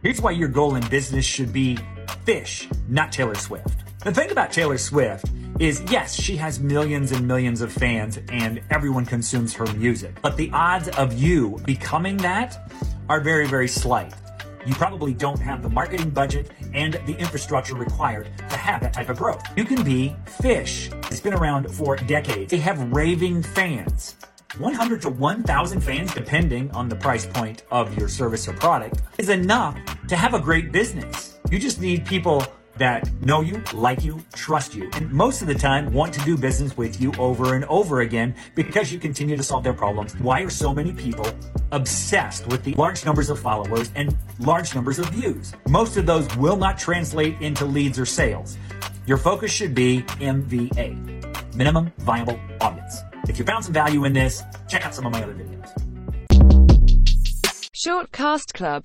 Here's why your goal in business should be Phish, not Taylor Swift. The thing about Taylor Swift is yes, she has millions and millions of fans and everyone consumes her music. But the odds of you becoming that are very, very slight. You probably don't have the marketing budget and the infrastructure required to have that type of growth. You can be Phish. It's been around for decades. They have raving fans. 100 to 1,000 fans, depending on the price point of your service or product, is enough to have a great business. You just need people that know you, like you, trust you, and most of the time want to do business with you over and over again because you continue to solve their problems. Why are so many people obsessed with the large numbers of followers and large numbers of views? Most of those will not translate into leads or sales. Your focus should be MVA, minimum viable audience. If you found some value in this, check out some of my other videos. Shortcast Club